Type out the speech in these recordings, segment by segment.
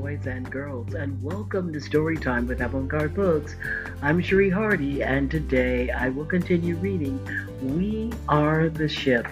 boys and girls, and welcome to Storytime with Avant-Garde Books. I'm Cherie Hardy, and today I will continue reading We Are the Ship,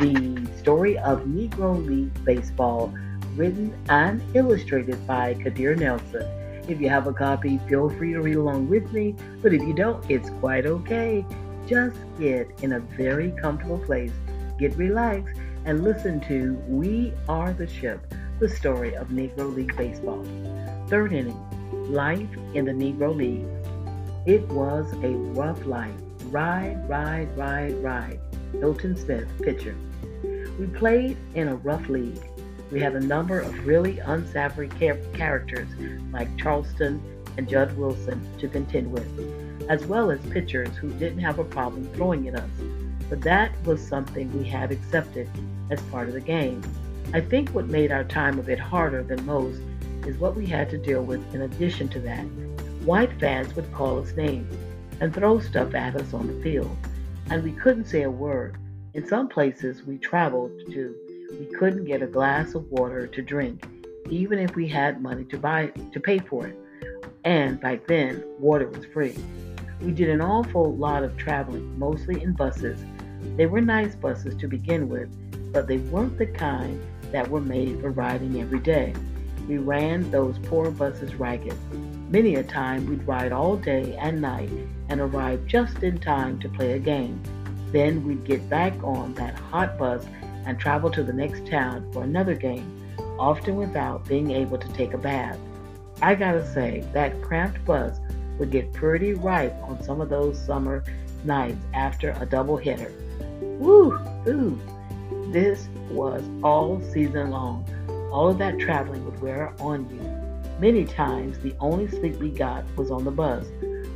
the story of Negro League Baseball, written and illustrated by Kadir Nelson. If you have a copy, feel free to read along with me, but if you don't, it's quite okay. Just get in a very comfortable place, get relaxed, and listen to We Are the Ship the story of Negro League Baseball. Third inning, life in the Negro League. It was a rough life. Ride, ride, ride, ride. Hilton Smith, pitcher. We played in a rough league. We had a number of really unsavory characters like Charleston and Jud Wilson to contend with, as well as pitchers who didn't have a problem throwing at us. But that was something we had accepted as part of the game. I think what made our time a bit harder than most is what we had to deal with in addition to that. White fans would call us names and throw stuff at us on the field, and we couldn't say a word. In some places we traveled to, we couldn't get a glass of water to drink, even if we had money to buy to pay for it. And back then, water was free. We did an awful lot of traveling, mostly in buses. They were nice buses to begin with, but they weren't the kind that were made for riding every day. We ran those poor buses ragged. Many a time we'd ride all day and night and arrive just in time to play a game. Then we'd get back on that hot bus and travel to the next town for another game, often without being able to take a bath. I gotta say, that cramped bus would get pretty ripe on some of those summer nights after a double hitter. Woo! Ooh! This was all season long. All of that traveling would wear on you. Many times, the only sleep we got was on the bus,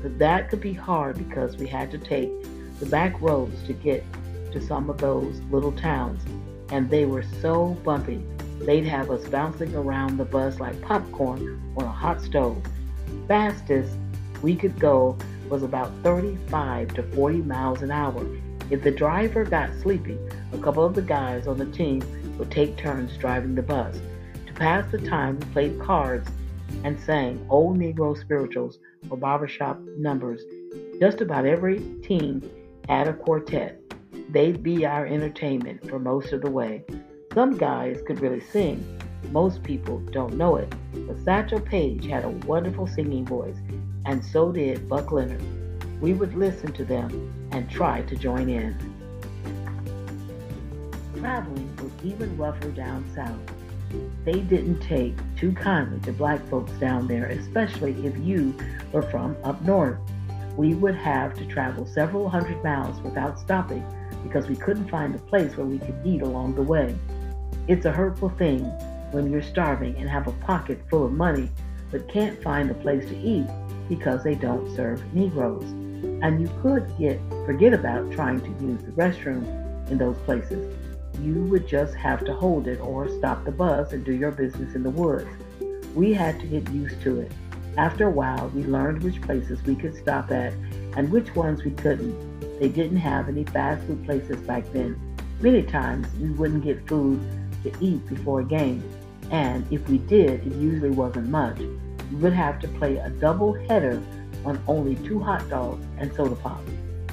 but that could be hard because we had to take the back roads to get to some of those little towns, and they were so bumpy. They'd have us bouncing around the bus like popcorn on a hot stove. Fastest we could go was about 35 to 40 miles an hour. If the driver got sleepy, a couple of the guys on the team would take turns driving the bus. To pass the time, we played cards and sang old Negro spirituals or barbershop numbers. Just about every team had a quartet. They'd be our entertainment for most of the way. Some guys could really sing. Most people don't know it, but Satchel Paige had a wonderful singing voice, and so did Buck Leonard. We would listen to them and try to join in traveling was even rougher down south. They didn't take too kindly to black folks down there, especially if you were from up north. We would have to travel several hundred miles without stopping because we couldn't find a place where we could eat along the way. It's a hurtful thing when you're starving and have a pocket full of money but can't find a place to eat because they don't serve Negroes. And you could get forget about trying to use the restroom in those places you would just have to hold it or stop the bus and do your business in the woods. We had to get used to it. After a while, we learned which places we could stop at and which ones we couldn't. They didn't have any fast food places back then. Many times, we wouldn't get food to eat before a game, and if we did, it usually wasn't much. We would have to play a double header on only two hot dogs and soda pop.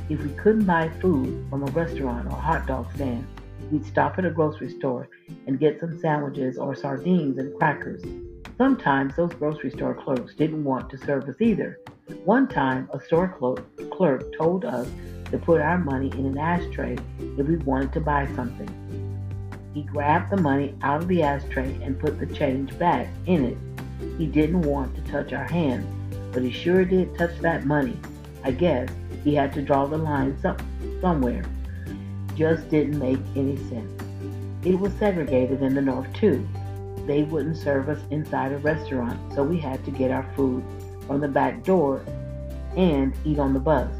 If we couldn't buy food from a restaurant or hot dog stand, we'd stop at a grocery store and get some sandwiches or sardines and crackers. Sometimes those grocery store clerks didn't want to serve us either. One time, a store clerk told us to put our money in an ashtray if we wanted to buy something. He grabbed the money out of the ashtray and put the change back in it. He didn't want to touch our hands, but he sure did touch that money. I guess he had to draw the line some, somewhere just didn't make any sense. It was segregated in the North too. They wouldn't serve us inside a restaurant, so we had to get our food from the back door and eat on the bus.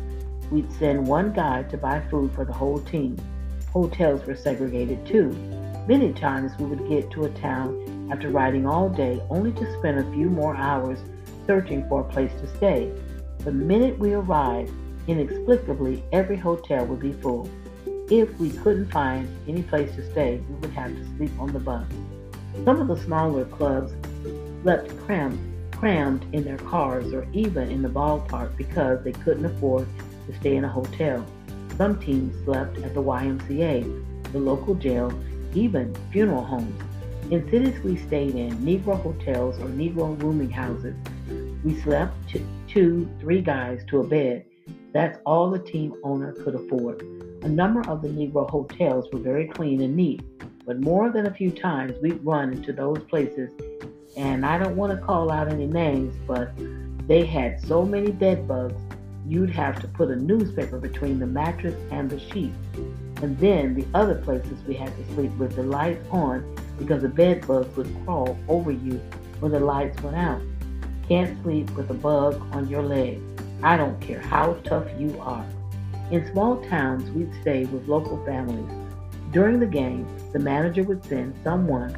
We'd send one guy to buy food for the whole team. Hotels were segregated too. Many times we would get to a town after riding all day only to spend a few more hours searching for a place to stay. The minute we arrived, inexplicably every hotel would be full. If we couldn't find any place to stay, we would have to sleep on the bus. Some of the smaller clubs slept cramped, crammed in their cars or even in the ballpark because they couldn't afford to stay in a hotel. Some teams slept at the YMCA, the local jail, even funeral homes. In cities we stayed in, Negro hotels or Negro rooming houses, we slept two, three guys to a bed. That's all the team owner could afford. A number of the Negro hotels were very clean and neat, but more than a few times we'd run into those places, and I don't want to call out any names, but they had so many bed bugs you'd have to put a newspaper between the mattress and the sheet. And then the other places we had to sleep with the lights on because the bed bugs would crawl over you when the lights went out. Can't sleep with a bug on your leg. I don't care how tough you are. In small towns, we'd stay with local families. During the game, the manager would send someone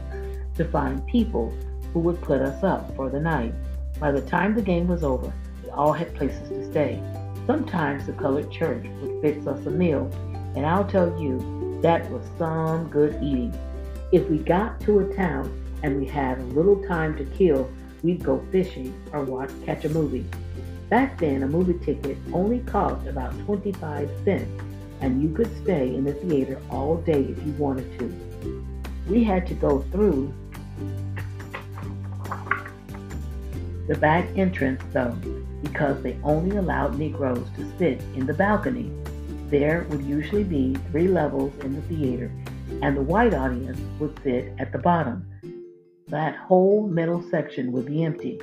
to find people who would put us up for the night. By the time the game was over, we all had places to stay. Sometimes the colored church would fix us a meal, and I'll tell you, that was some good eating. If we got to a town and we had a little time to kill, we'd go fishing or watch catch a movie. Back then, a movie ticket only cost about 25 cents, and you could stay in the theater all day if you wanted to. We had to go through the back entrance, though, because they only allowed Negroes to sit in the balcony. There would usually be three levels in the theater, and the white audience would sit at the bottom. That whole middle section would be empty,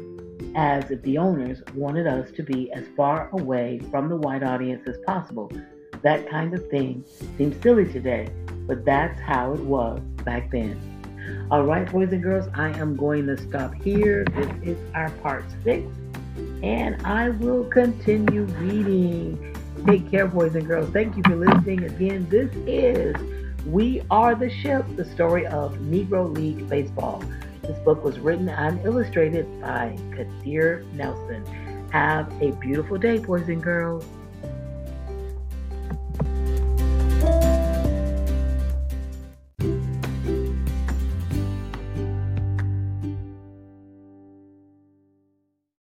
as if the owners wanted us to be as far away from the white audience as possible. That kind of thing seems silly today, but that's how it was back then. All right, boys and girls, I am going to stop here. This is our part six and I will continue reading. Take care, boys and girls. Thank you for listening again. This is We Are the Ship, the story of Negro League Baseball. This book was written and illustrated by Kadir Nelson. Have a beautiful day, boys and girls.